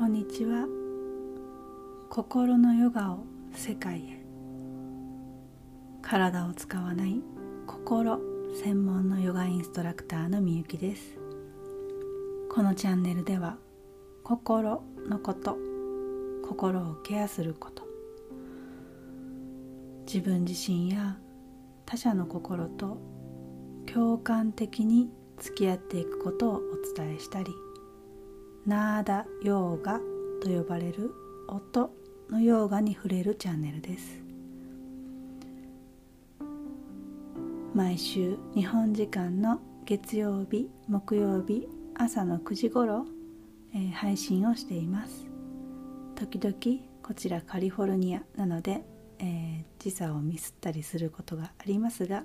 こんにちは。心のヨガを世界へ。体を使わない心専門のヨガインストラクターのみゆきです。このチャンネルでは心のこと心をケアすること自分自身や他者の心と共感的に付き合っていくことをお伝えしたりナーダヨーガと呼ばれる音のヨーガに触れるチャンネルです。毎週日本時間の月曜日木曜日朝の9時頃、えー、配信をしています。時々こちらカリフォルニアなので、えー、時差をミスったりすることがありますが、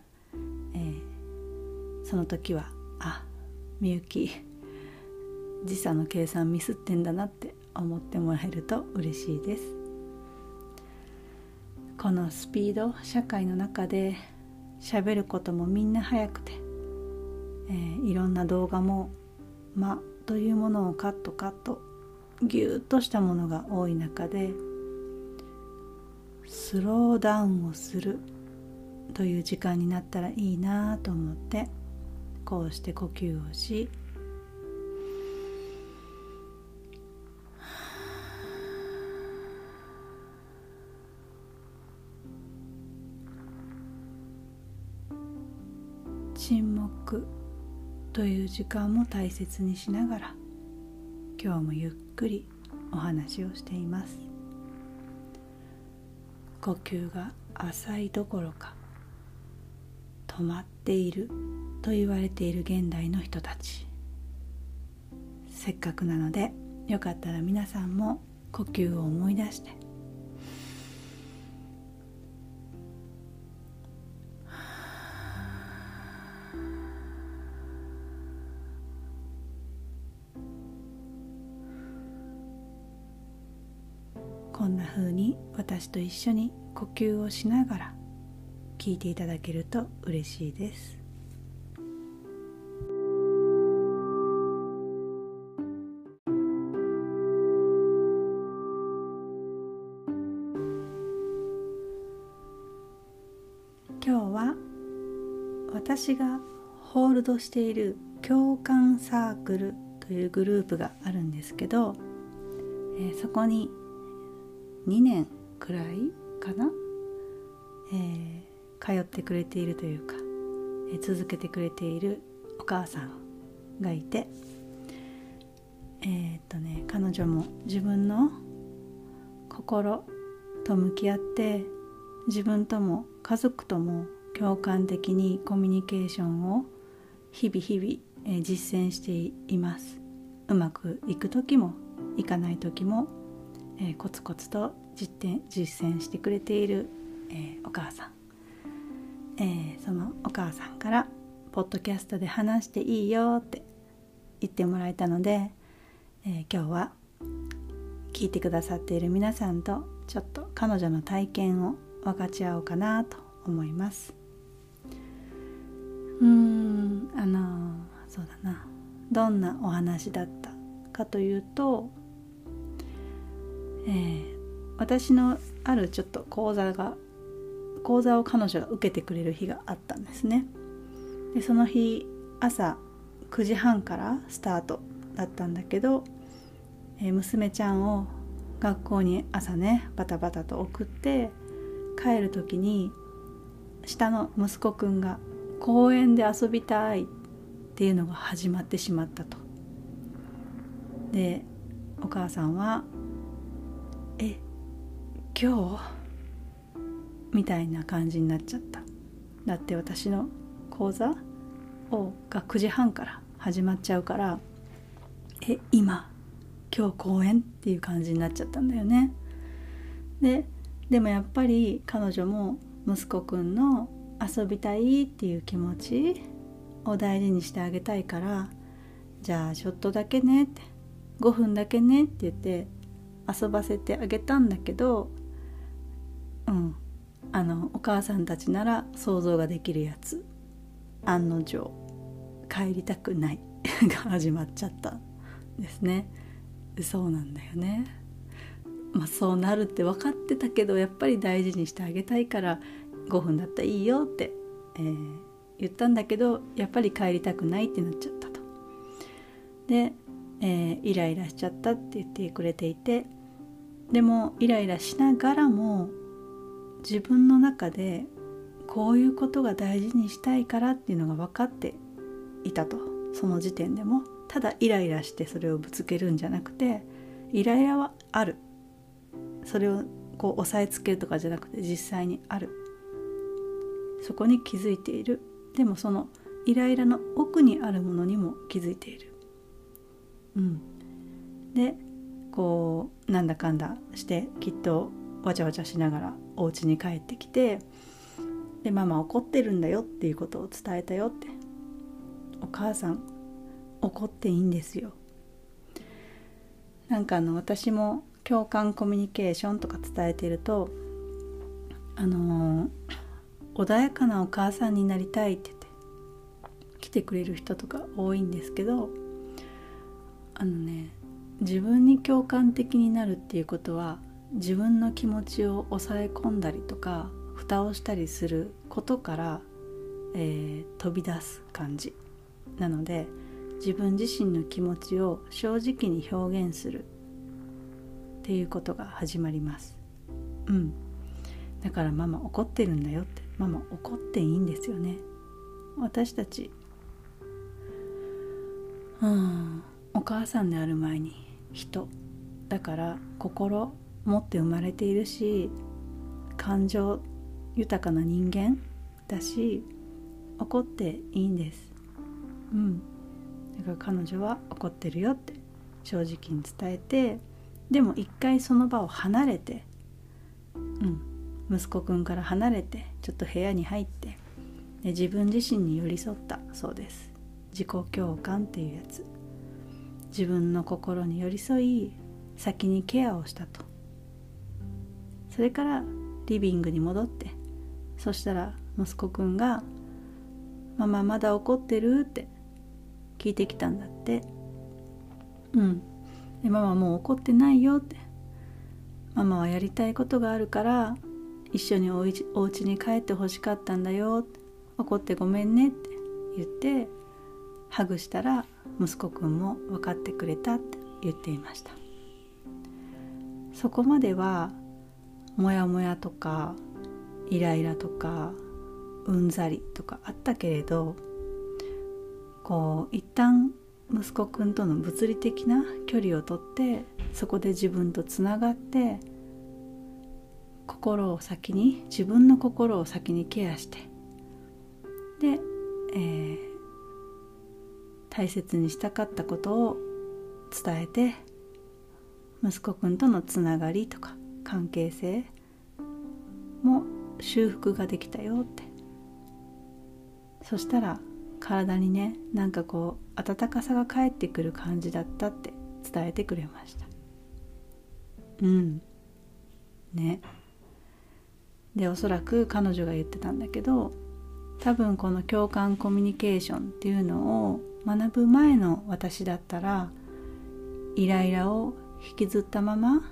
えー、その時はあみゆき時差の計算ミスってんだなって思ってもらえると嬉しいです。このスピード社会の中で喋ることもみんな早くて、えー、いろんな動画も間というものをカットカットぎゅっとしたものが多い中でスローダウンをするという時間になったらいいなと思ってこうして呼吸をし沈黙という時間も大切にしながら今日もゆっくりお話をしています。呼吸が浅いどころか止まっていると言われている現代の人たち。せっかくなのでよかったら皆さんも呼吸を思い出して風に私と一緒に呼吸をしながら聞いていただけると嬉しいです。今日は私がホールドしている共感サークルというグループがあるんですけど、えー、そこに2年くらいかな、えー、通ってくれているというか、えー、続けてくれているお母さんがいてえー、っとね彼女も自分の心と向き合って自分とも家族とも共感的にコミュニケーションを日々日々、え、実践しています。うまくいく時もいかない時も、えー、コツコツと実践実践してくれている、えー、お母さん、えそのお母さんからポッドキャストで話していいよって言ってもらえたので、え今日は聞いてくださっている皆さんとちょっと彼女の体験を分かち合おうかなと思います。うーんあのそうだな。どんなお話だったかというと、えー、私のあるちょっと講座が講座を彼女が受けてくれる日があったんですねでその日朝9時半からスタートだったんだけど、えー、娘ちゃんを学校に朝ねバタバタと送って帰る時に下の息子くんが公園で遊びたいっていうのが始まってしまったと。でお母さんは「今日?」みたいな感じになっちゃっただって私の講座をが9時半から始まっちゃうから「え今今日公演?」っていう感じになっちゃったんだよねででもやっぱり彼女も息子くんの遊びたいっていう気持ちを大事にしてあげたいからじゃあちょっとだけねって5分だけねって言って遊ばせてあげたんだけどうん。あのお母さんたちなら想像ができるやつ。案の定帰りたくない。が始まっちゃったですね。そうなんだよね。まあそうなるって分かってたけどやっぱり大事にしてあげたいから5分だったらいいよって、えー、言ったんだけどやっぱり帰りたくないってなっちゃったと。で、えー、イライラしちゃったって言ってくれていてでもイライラしながらも自分の中でこういうことが大事にしたいからっていうのが分かっていたと。その時点でも。ただイライラしてそれをぶつけるんじゃなくてイライラはある。それをこう押さえつけるとかじゃなくて実際にある。そこに気づいている。でもそのイライラの奥にあるものにも気づいている。うん。でこうなんだかんだしてきっとわちゃわちゃしながらお家に帰ってきてでママ怒ってるんだよっていうことを伝えたよって。お母さん怒っていいんですよ。なんかあの私も共感コミュニケーションとか伝えてるとあのー、穏やかなお母さんになりたいって言って来てくれる人とか多いんですけどあのね自分に共感的になるっていうことは自分の気持ちを抑え込んだりとか蓋をしたりすることから、えー、飛び出す感じなので自分自身の気持ちを正直に表現するっていうことが始まります。うん。だからママ怒ってるんだよってママ怒っていいんですよね。私たちうんお母さんである前に人だから心持って生まれているし感情豊かな人間だし怒っていいんです。うん。だから彼女は怒ってるよって正直に伝えてでも一回その場を離れてうん。息子くんから離れてちょっと部屋に入ってで自分自身に寄り添ったそうです。自己共感っていうやつ。自分の心に寄り添い先にケアをしたと。それからリビングに戻ってそしたら息子くんが「ママまだ怒ってる?」って聞いてきたんだって。うん。でママもう怒ってないよって。ママはやりたいことがあるから一緒におうちお家に帰ってほしかったんだよ。怒ってごめんねって言ってハグしたら息子くんも分かってくれたって言っていました。そこまではモヤモヤとかイライラとかうんざりとかあったけれどこう一旦息子くんとの物理的な距離をとってそこで自分とつながって心を先に自分の心を先にケアしてで、えー、大切にしたかったことを伝えて息子くんとのつながりとか関係性も修復ができたよって。そしたら体にねなんかこう温かさが返ってくる感じだったって伝えてくれました。うん。ね。でおそらく彼女が言ってたんだけど多分この共感コミュニケーションっていうのを学ぶ前の私だったらイライラを引きずったまま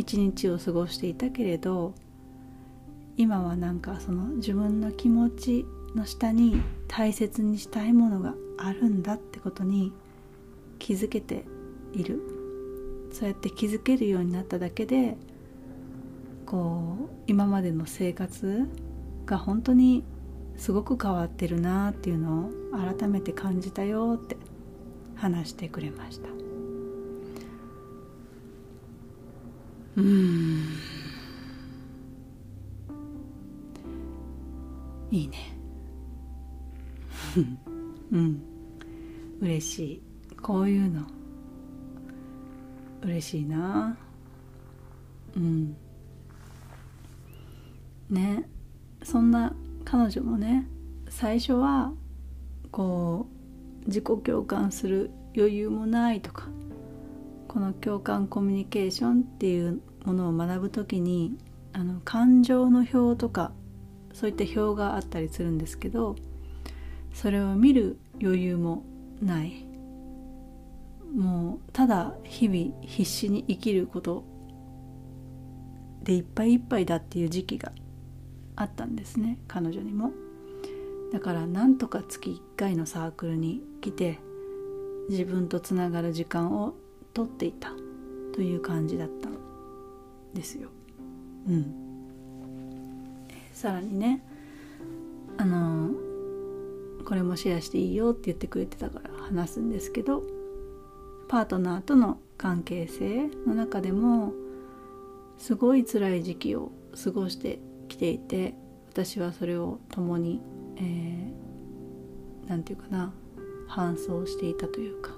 一日を過ごしていたけれど今はなんかその自分の気持ちの下に大切にしたいものがあるんだってことに気づけている。そうやって気づけるようになっただけでこう今までの生活が本当にすごく変わってるなっていうのを改めて感じたよって話してくれました。うん。いいね。うん。嬉しい。こういうの。嬉しいな。うん。ね。そんな彼女もね最初はこう自己共感する余裕もないとかこの共感コミュニケーションっていうものを学ぶ時にあの感情の表とかそういった表があったりするんですけどそれを見る余裕もない。もうただ日々必死に生きることでいっぱいいっぱいだっていう時期があったんですね彼女にも。だからなんとか月1回のサークルに来て自分とつながる時間をとっていたという感じだったんですよ。うん。さらにねあのこれもシェアしていいよって言ってくれてたから話すんですけどパートナーとの関係性の中でもすごい辛い時期を過ごしてきていて私はそれを共に何、えー、て言うかな搬送していたというか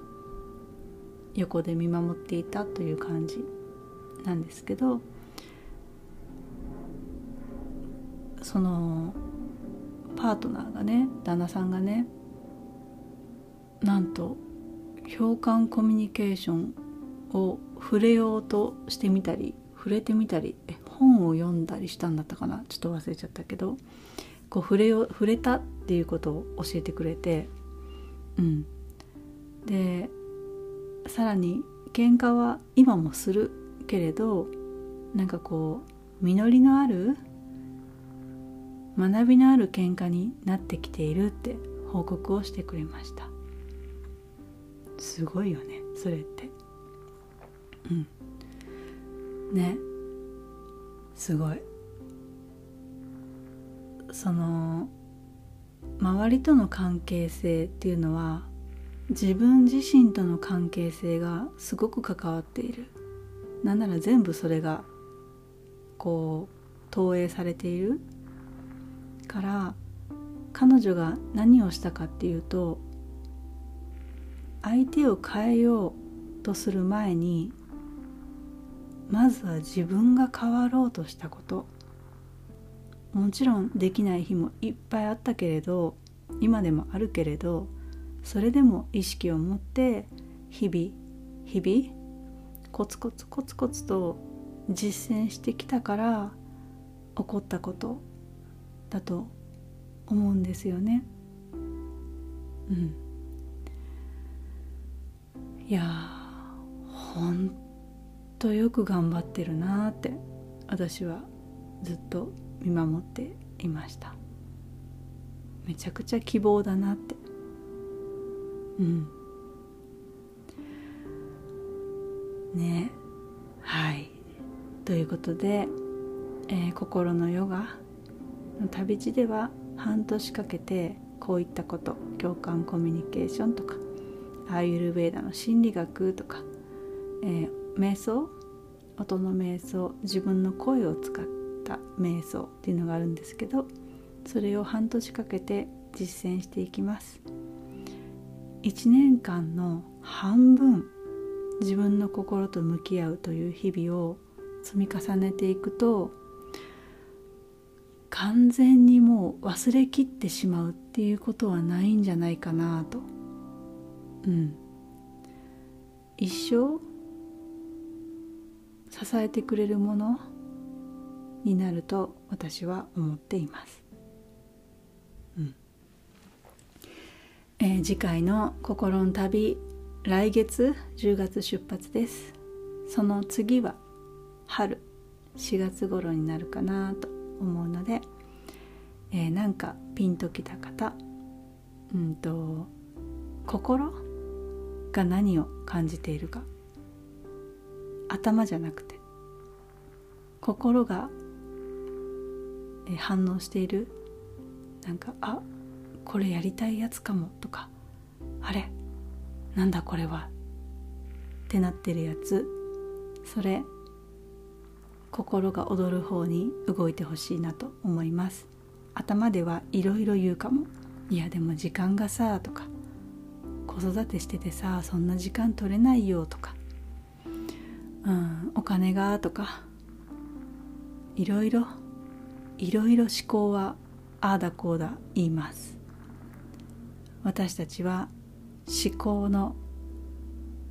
横で見守っていたという感じなんですけどそのパートナーがね旦那さんがねなんと共感コミュニケーションを触れようとしてみたり触れてみたりえ本を読んだりしたんだったかなちょっと忘れちゃったけどこう触れよ触れたっていうことを教えてくれてうん。でさらに喧嘩は今もするけれどなんかこう実りのある学びのある喧嘩になってきているって報告をしてくれました。すごいよねそれって。うん。ね。すごい。その周りとの関係性っていうのは自分自身との関係性がすごく関わっている。なんなら全部それがこう投影されている。から彼女が何をしたかっていうと相手を変えようとする前にまずは自分が変わろうとしたこと。もちろんできない日もいっぱいあったけれど今でもあるけれどそれでも意識を持って日々日々コツコツコツコツと実践してきたから起こったことだと思うんですよね。うん、いやほんとよく頑張ってるなって私はずっと見守っていました。めちゃくちゃ希望だなって。うん。ね。はい。ということで、えー、心のヨガの旅路では半年かけてこういったこと共感コミュニケーションとかアーユルベーダの心理学とか、えー、瞑想音の瞑想自分の声を使った瞑想っていうのがあるんですけどそれを半年かけて実践していきます。1年間の半分自分の心と向き合うという日々を積み重ねていくと完全にもう忘れきってしまうっていうことはないんじゃないかなと。うん。一生支えてくれるものになると私は思っています、うん。えー、次回の「心の旅」来月10月出発です。その次は春4月頃になるかなと思うので、えー、なんかピンときた方うんと心が何を感じているか頭じゃなくて心が反応しているなんかあこれやりたいやつかもとかあれなんだこれは。ってなってるやつ。それ心が踊る方に動いてほしいなと思います。頭ではいろいろ言うかも。いやでも時間がさとか。子育てしててさそんな時間取れないよとか、うん、お金がとか。いろいろいろいろ思考はああだこうだ言います。私たちは思考の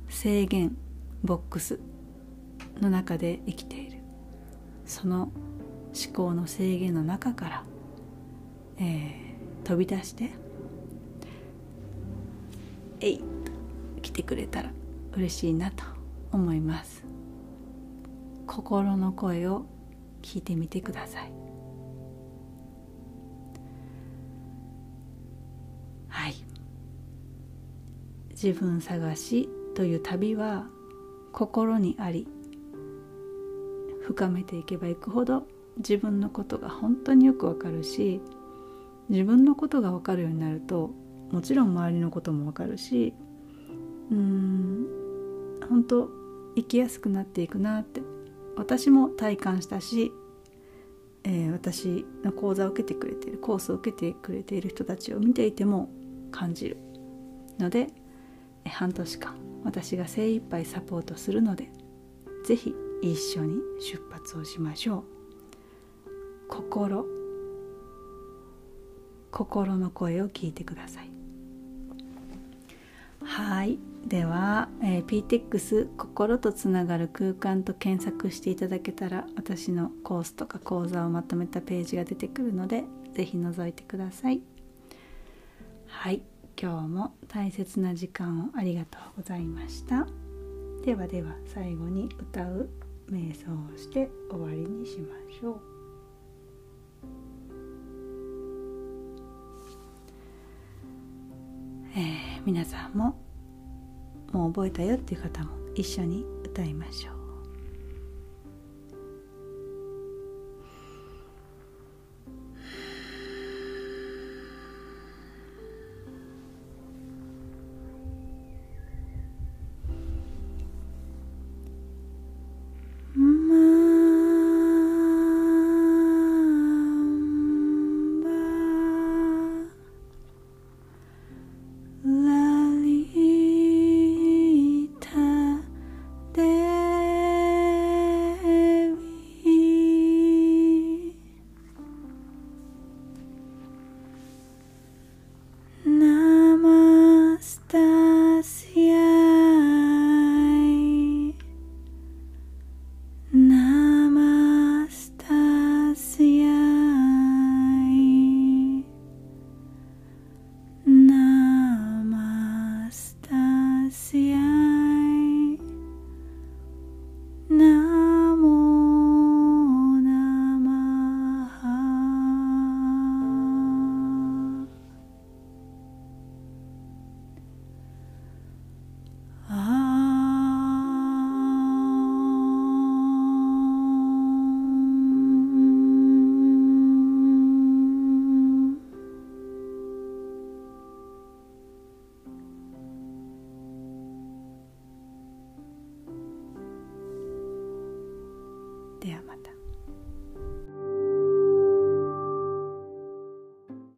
制限ボックスの中で生きているその思考の制限の中から、えー、飛び出して「えい!」と来てくれたら嬉しいなと思います心の声を聞いてみてください自分探しという旅は心にあり深めていけばいくほど自分のことが本当によくわかるし自分のことがわかるようになるともちろん周りのこともわかるしうーん本当生きやすくなっていくなって私も体感したし、えー、私の講座を受けてくれているコースを受けてくれている人たちを見ていても感じるので半年間私が精一杯サポートするので是非一緒に出発をしましょう。心心の声を聞いてください。はい。では、えー、PTX 心とつながる空間と検索していただけたら私のコースとか講座をまとめたページが出てくるので是非覗いてください。はい。今日も大切な時間をありがとうございました。ではでは最後に歌う瞑想をして終わりにしましょう。えー、皆さんももう覚えたよっていう方も一緒に歌いましょう。